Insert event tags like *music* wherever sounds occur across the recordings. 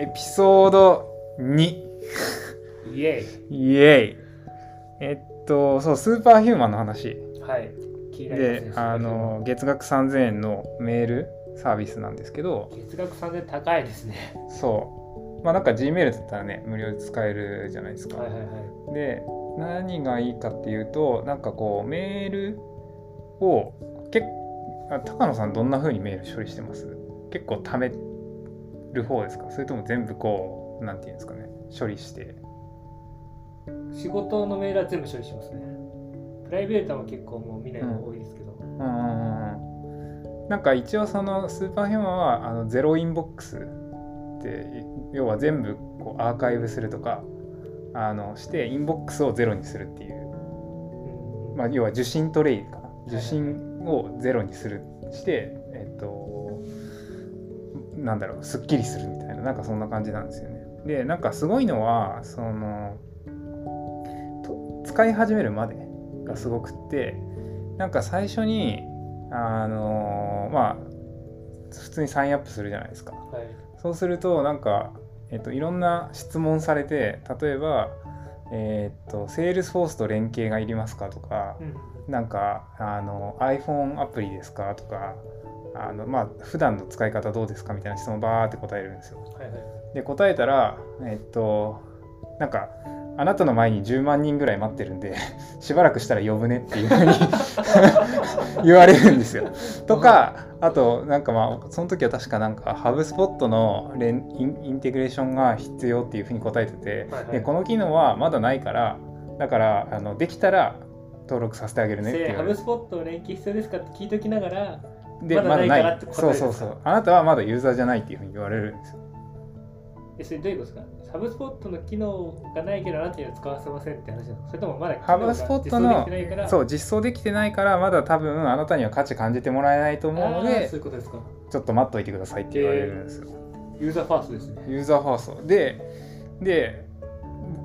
エピソード2イエイ。エイ。えっとそうスーパーヒューマンの話。イはい。であの月額3000円のメールサービスなんですけど。月額3000高いですね。そう。まあなんか Gmail だったらね無料で使えるじゃないですか、はいはいはい。で何がいいかっていうとなんかこうメールを結あ高野さんどんな風にメール処理してます？結構貯める方ですか？それとも全部こうなんていうんですかね処理して。仕事のメールは全部処理しますね。プライベートは結構もう見ないのが多いですけど、うんうんなんか一応その Superhuman はあの zero inbox って要は全部こうアーカイブするとかあのして inbox をゼロにするっていう。うん。まあ、要は受信トレイかな。はい。受信をゼロにするしてえっとなんだろうすっきりするみたいななんかそんな感じなんですよね。でなんかすごいのはそのと使い始めるまでがすごくってなんか最初にあのまあ普通にサインアップするじゃないですか。はい。そうするとなんか、えっと、いろんな質問されて例えば、えっと、 Salesforce と連携がいりますかとか、うん。なんかあの iPhone アプリですかとかあのまあ普段の使い方どうですかみたいな質問バーって答えるんですよ。はいはいで答えたらえっとなんかあなたの前に10万人ぐらい待ってるんで *laughs* しばらくしたら呼ぶねっていうふうに *laughs* 言われるんですよ。とかあとなんかまあその時は確かなんかハブスポットの連インインテグレーションが必要っていうふうに答えてて、はいはいでこの機能はまだないからだからあのできたら登録させてあげるねってで言われてハブスポット連携必要ですかって聞いときながらでまだない。からって答えそうそうそう。あなたはまだユーザーじゃないっていうふうに言われる。んですよえそれどういうことですか？ハブスポットの機能がないけどあなたには使わせませんって話なの？それともまだ機能がハブスポットのそう実装できてないからまだ多分あなたには価値感じてもらえないと思うのでそういうことですか。ちょっと待っといてくださいって言われるんですよ、ユーザーファーストですね。ユーザーファーストでで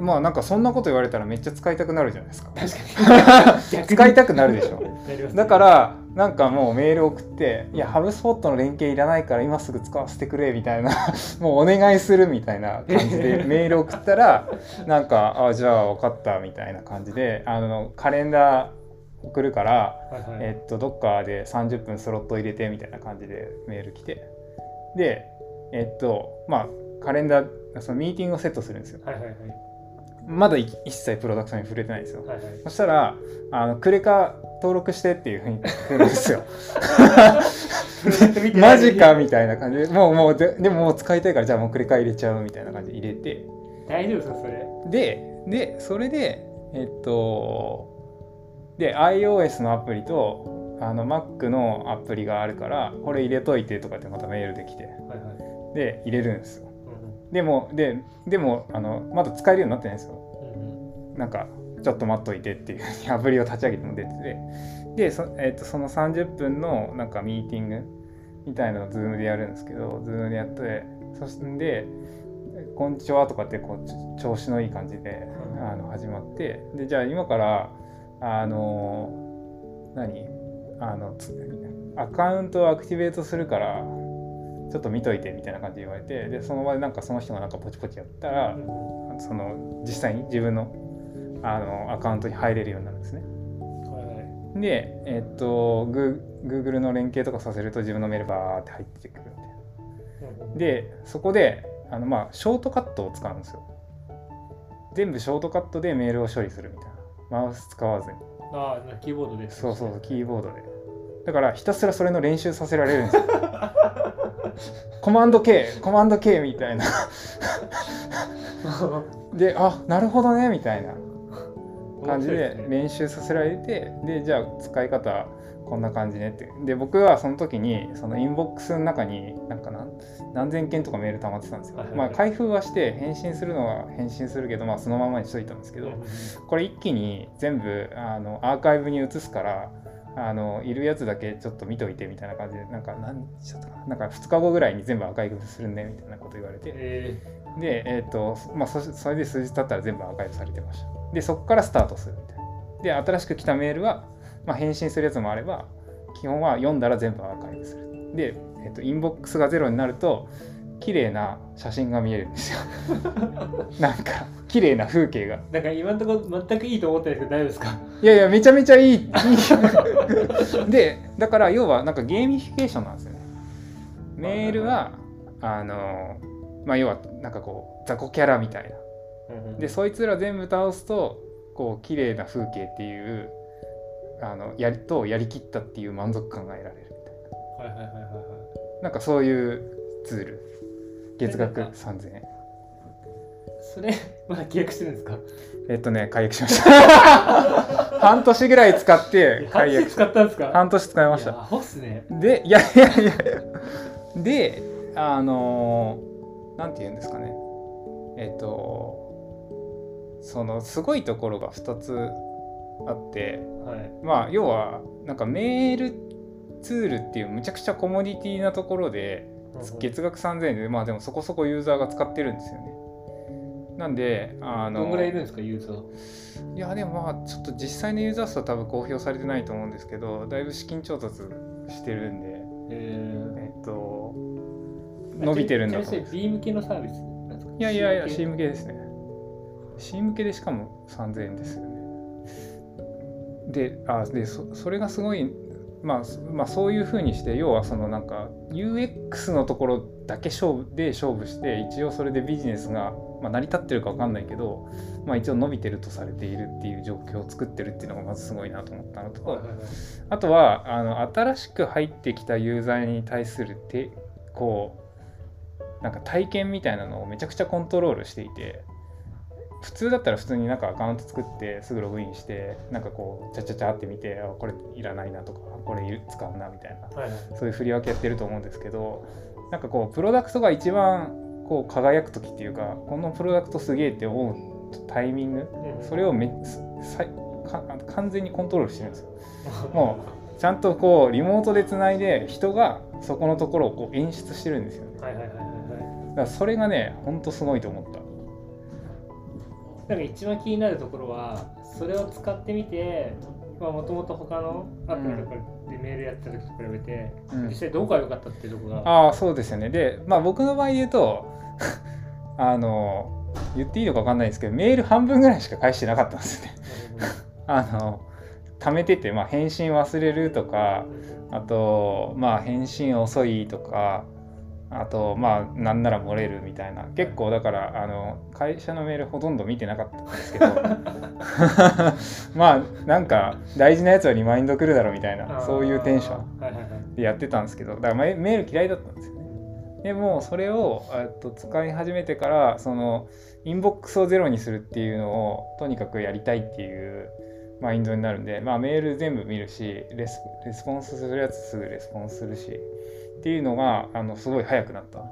まあなんかそんなこと言われたらめっちゃ使いたくなるじゃないですか。確かに。*laughs* 使いたくなるでしょ。*laughs* なりますね。だからなんかもうメール送って「いやハブスポットの連携いらないから今すぐ使わせてくれ」みたいな *laughs* もうお願いするみたいな感じでメール送ったらなんか「あじゃあ分かった」みたいな感じであのカレンダー送るから、はいはい。えっと、どっかで30分スロット入れてみたいな感じでメール来て。でえっとまあカレンダーそのミーティングをセットするんですよ。はいはいはいまだい一切プロダクションに触れてないんですよ。はいはい。そしたらあのクレカ登録してっていうふうに来るんですよ。*laughs* マジかみたいな感じで。もうもうででももう使いたいからじゃあもうクレカ入れちゃうみたいな感じで入れて。大丈夫ですかそれ？ででそれでえっとで iOS のアプリとあの Mac のアプリがあるからこれ入れといてとかってまたメールできて。はいはい。で入れるんですよ。うん。でもででもあのまだ使えるようになってないんですよなんかちょっと待っといてっていうふうに *laughs* アプリを立ち上げても出てて。でそ,、えっとその30分のなんかミーティングみたいなのを Zoom でやるんですけど Zoom でやってそしてで「こんにちは」とかってこう調子のいい感じであの始まって。でじゃあ今からあの何あのアカウントをアクティベートするからちょっと見といてみたいな感じで言われて。でその場でなんかその人がなんかポチポチやったらその実際に自分のあのアカウントに入れるようになるんですね。で、えっと、グー Google の連携とかさせると自分のメールバーって入ってくるみたいな。うんで、そこで、あのまあ、ショートカットを使うんですよ。全部ショートカットでメールを処理するみたいな。マウス使わずに。ああキーボードですそうそうそう、キーボードで。だから、ひたすらそれの練習させられるんですよ。*laughs* コマンド K、コマンド K みたいな。*laughs* で、あなるほどね、みたいな。感じで練習させられてでじゃあ使い方こんな感じねって。で僕はその時にそのインボックスの中になんか何何千件とかメール溜まってたんですよ、まあ開封はして返信するのは返信するけど、まあ、そのままにしといたんですけど、これ一気に全部あのアーカイブに移すからあのいるやつだけちょっと見といてみたいな感じでなんか何ちょっとなんか2日後ぐらいに全部アーカイブするねみたいなこと言われて。えで、えっとまあ、そそれで数日経ったら全部アーカイブされてました。で、そこからスタートするみたいな。で、新しく来たメールは、まあ、返信するやつもあれば、基本は読んだら全部アーカイブする。で、えっと、インボックスがゼロになると、綺麗な写真が見えるんですよ *laughs* なんか綺麗な風景がなんか今のところ全くいいと思ってないですけど大丈夫ですか？いやいやめちゃめちゃいいいいでだから要はなんかゲーミフィケーションなんですよねメールはあのまあ要はなんかこう雑魚キャラみたいな。でそいつら全部倒すとこう綺麗な風景っていうあのやりとやりきったっていう満足感が得られるみたいな。はいはいはいはいはい。なんかそういうツール。月額えなんか3000円。それ *laughs* まだ契約してるんですか？えっとね解約しました。*laughs* 半年ぐらい使って解約し使ったんですか？半年使いました。ね。でいやいやいや。であのなんて言うんですかね。えっとそのすごいところが2つあってはい。まあ要はなんかメールツールっていうむちゃくちゃコモディティなところで月額3000円でまあでもそこそこユーザーが使ってるんですよね。なんであのどんぐらいいるんですかユーザー。いやでもまあちょっと実際のユーザー数は多分公表されてないと思うんですけどだいぶ資金調達してるんで。ええっと伸びてるんだと。ちなみにそれ B 向けのサービスいやいやいや C 向けですね。C 向けでしかも3000円ですよね。であでそそれがすごいまあ、そまあ、そういうふうにして要はそのなんか UX のところだけ勝負で勝負して一応それでビジネスが、まあ、成り立ってるか分かんないけど、まあ、一応伸びてるとされているっていう状況を作ってるっていうのがまずすごいなと思ったのと、はいはいはい。あとはあの新しく入ってきたユーザーに対するてこうなんか体験みたいなのをめちゃくちゃコントロールしていて普通だったら普通になんかアカウント作ってすぐログインしてなんかこうチャチャチャって見てあこれいらないなとかこれ使うなみたいなはいはいそういう振り分けやってると思うんですけどなんかこうプロダクトが一番こう輝く時っていうかこのプロダクトすげえって思うタイミングうんそれをめさか完全にコントロールしてるんですよ。もちゃんとこうリモートでつないで人がそこのところをこう演出してるんですよね。はいはいはいからそれがねほんとすごいと思った。なんか一番気になるところはそれを使ってみてもともと他のアプリとかでメールやった時と比べて、うん実際どこが良かったっていうところがああそうですよね。でまあ僕の場合で言うと *laughs* あの言っていいのか分かんないですけどメール半分ぐらいしか返してなかったんですよね。*laughs* あの貯めてて、まあ、返信忘れるとかあとまあ返信遅いとかあとまあなんなら漏れるみたいな。結構だからあの会社のメールほとんど見てなかったんですけど。*laughs* まあなんか大事なやつはリマインド来るだろうみたいなそういうテンションでやってたんですけど。だからメメール嫌いだったんですよね。でもそれをえっと使い始めてからそのインボックスをゼロにするっていうのをとにかくやりたいっていうマインドになるんで、まあ、メール全部見るしレスレスポンスするやつすぐレスポンスするしっていうのがあのすごい早くなった。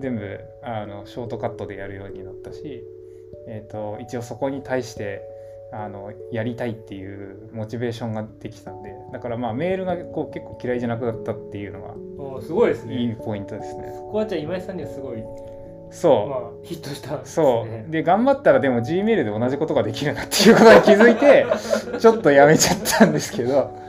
全部あのショートカットでやるようになったし、えー、と一応そこに対してあのやりたいっていうモチベーションができたんでだからまあメールがこう結構嫌いじゃなくなったっていうのがすごいですね。いいポイントですね。そこはじゃあ今井さんにはすごい、そう、まあ、ヒットしたんですそねう。で頑張ったらでも G メールで同じことができるなっていうことに気づいてちょっとやめちゃったんですけど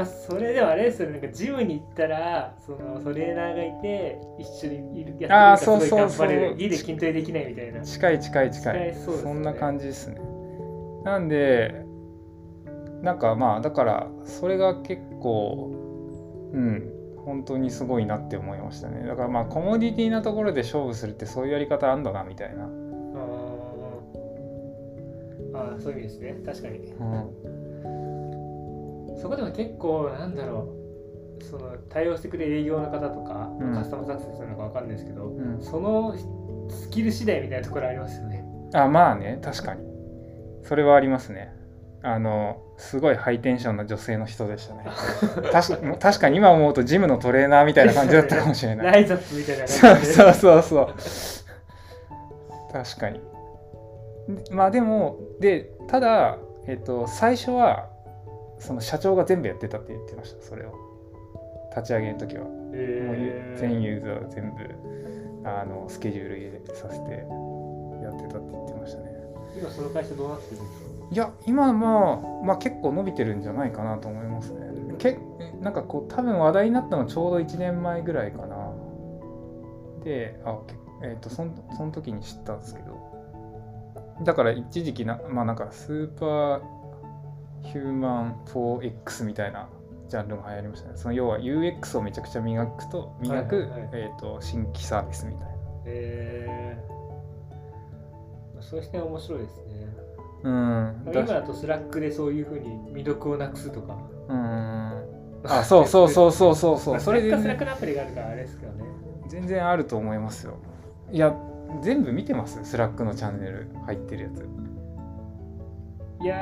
まあ、それではあれですよねなんかジムに行ったらそのトレーナーがいて一緒にいるやってるから頑張れる家で筋トレできないみたいな。近い近い近い。近いそね。んな感じですね。なんでなんかまあだからそれが結構うん本当にすごいなって思いましたね。だからまあコモディティなところで勝負するってそういうやり方あんだなみたいな、あー。あーそういう意味ですね。確かに。うん、そこでも結構なんだろうその対応してくれる営業の方とか、うん。カスタマーサクセスなのかわかんないですけど、うん。そのスキル次第みたいなところありますよね。あまあね確かに。それはありますね。あのすごいハイテンションな女性の人でしたね。*laughs* 確か確かに今思うとジムのトレーナーみたいな感じだったかもしれない。ライザップみたいな感じで。そうそうそう確かに。まあでもでただ、えっと、最初はその社長が全部やってたって言ってましたそれを。立ち上げの時は、もうえー全ユーザー全部あのスケジュール入れさせてやってたって言ってましたね。今その会社どうなってるんですか？いや今まあ、まあ、結構伸びてるんじゃないかなと思いますね。けなんかこう多分話題になったのちょうど1年前ぐらいかな。であけえっ、とそんその時に知ったんですけど。だから一時期なまあなんかスーパーヒューマン 4X みたいなジャンルが流行りましたね。その要は UX をめちゃくちゃ磨くと磨く、はいはいはい。えー、と新規サービスみたいな。えー、そうして面白いですね。うん。今だと Slack でそういうふうに未読をなくすとか。うん。あそうそうそうそうそうそまうそれで、あスラックのアプリがあるからあれですけどね。全然あると思いますよ。いや全部見てます？ Slack のチャンネル入ってるやつ。いや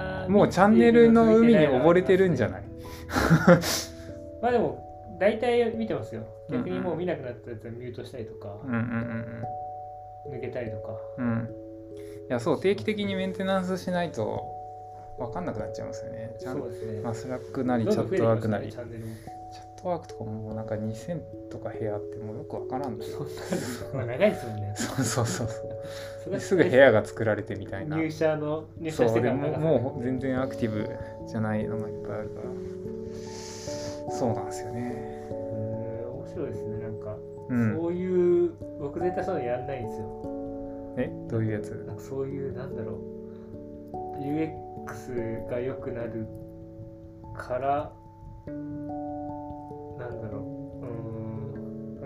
ーもうチャンネルの海に溺れてるんじゃい？ない *laughs* まあでも、大体見てますよ。逆にもう見なくなったやつはミュートしたりとか、うんうんうん抜けたりとか。うんうんいやそう定期的にメンテナンスしないと分かんなくなっちゃいますよねちゃんそうですね。まあ、 Slack なり Chatwork なり、チャンネルも。 Chatwork とかもなんか2000とか部屋あってもうよくわからんそんな長いですもんね。そうそうそうそう。すぐ部屋が作られてみたいな。入社の、入社してから。ももう全然アクティブじゃないのがいっぱいあるからそうなんですよね。うーん面白いですね。なんか、うん。そういう、僕絶対そういうのやんないんですよ。え？どういうやつ？なんかそういう、なんだろう、UX が良くなるから、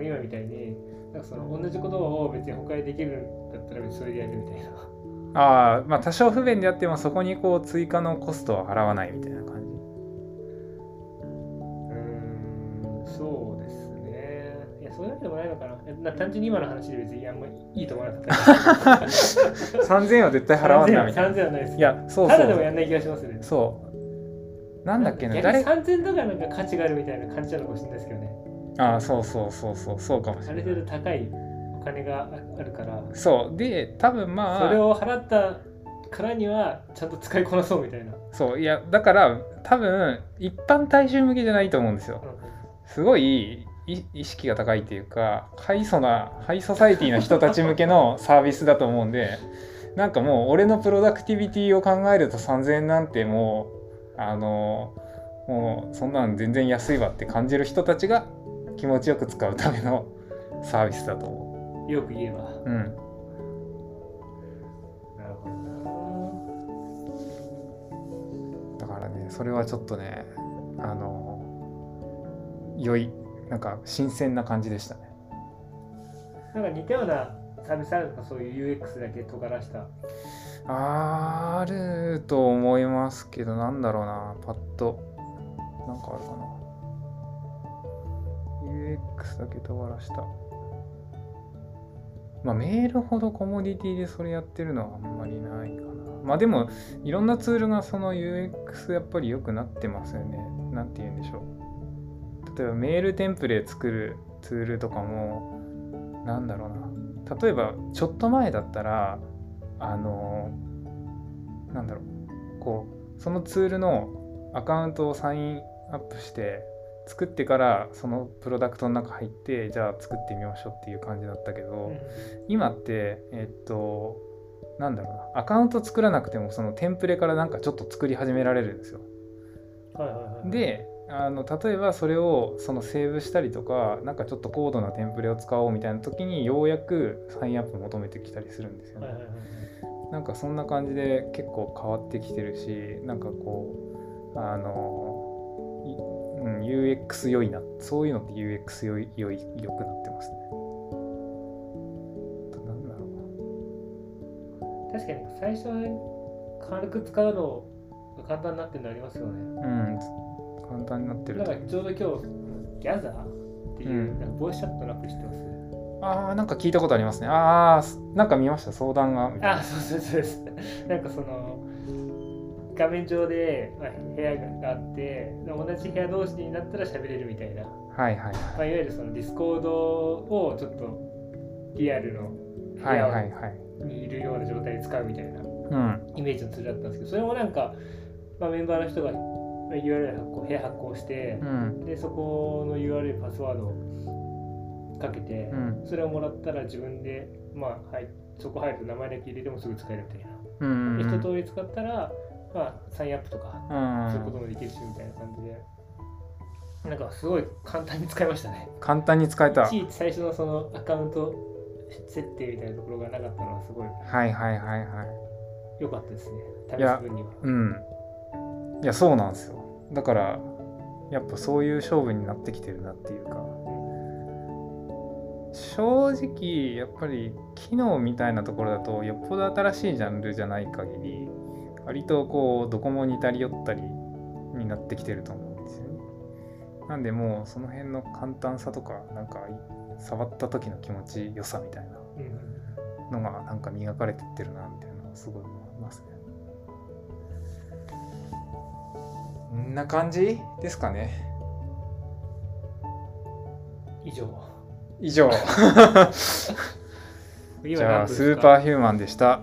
今みたいに、なんかその同じことを別に他でできるんだったら別にそれでやるみたいな。ああまあ多少不便であってもそこにこう追加のコストは払わないみたいな感じうーん、そうですね。いや、そういうわけでもないのかな。単純に今の話で別にあんまいいと思わなかった。3000円は絶対払わんなみたいな3000はないです。いやそうそうただでもやんない気がしますね。そうなんだっけな逆誰？に3000とかなんか価値があるみたいな感じなのかもしれないですけどね。ああそうそうそうそうそうかもしあれない。る程度高いお金がああるから、そう。で多分まあそれを払ったからにはちゃんと使いこなそうみたいな。そう。いやだから多分一般大衆向けじゃないと思うんですよ。すごいい意識が高いっていうかハイソなハイソサイティな人たち向けの *laughs* サービスだと思うんでなんかもう俺のプロダクティビティを考えると3000円なんてもうあのもうそんなん全然安いわって感じる人たちが気持ちよく使うためのサービスだと思よく言えば。う。うん、なるほどだからねそれはちょっとねあの良いなんか新鮮な感じでしたね。な。なんか似たようなサービスあるのか、そういう UX だけ尖らした。あると思いますけどなんだろうなパッとなんかあるかな UX だけ尖らした。まあメールほどコモディティでそれやってるのはあんまりないかな。まあでもいろんなツールがその UX やっぱり良くなってますよね。なんて言うんでしょう。例えばメールテンプレ作るツールとかもなんだろうな。例えばちょっと前だったらあのなんだろう。こうそのツールのアカウントをサインアップして作ってからそのプロダクトの中入ってじゃあ作ってみましょうっていう感じだったけど、今ってえっとなんだろうなアカウント作らなくてもそのテンプレからなんかちょっと作り始められるんですよ。はいはいはい。、であの例えばそれをそのセーブしたりとかなんかちょっと高度なテンプレを使おうみたいな時にようやくサインアップ求めてきたりするんですよね。はいはいはいはい。なんかそんな感じで結構変わってきてるしなんかこうあの、UX 良いなそういうのって UX 良い良い良くなってますね。なんだろ確かに最初に軽く使うのが簡単になってるのありますよね。うなうん簡単になってるとなんかちょうど今日、ギャザーっていう、うんなんかボイスチャットのアプリ知ってますああなんか聞いたことありますねああなんか見ました相談があ、そうそうそうです。なんかその、画面上で、まあ、部屋があって、で同じ部屋同士になったら喋れるみたいな、まはいはい。あ、いわゆるそのディスコードをちょっとリアルの部はいはいは屋いはいにいるような状態で使うみたいなうん。イメージのツールだったんですけど、それもなんか、まあ、メンバーの人がまあ URL 発行、部屋発行してう、ん。で、そこの URL パスワードをかけて、うん。それをもらったら自分で、まあ、はい、そこ入ると名前だけ入れてもすぐ使えるみたいな。うんうん。一通り使ったら、まあ、サインアップとかうん。することもできるしみたいな感じで、なんかすごい簡単に使いましたね。簡単に使えた。いちいち最初のそのアカウント設定みたいなところがなかったのはすごい。はいはいはいはい。良かったですね。試す分には。うん。いやそうなんですよ。だからやっぱそういう勝負になってきてるなっていうか。正直やっぱり機能みたいなところだとよっぽど新しいジャンルじゃない限り割とこうどこも似たり寄ったりになってきてると思うんですよねなんでもうその辺の簡単さとかなんか触った時の気持ち良さみたいなうんのがなんか磨かれてってるなみたいなのがすごい思いますね。こんな感じですかね。以上以上。*laughs* 次じゃあスーパーヒューマンでした。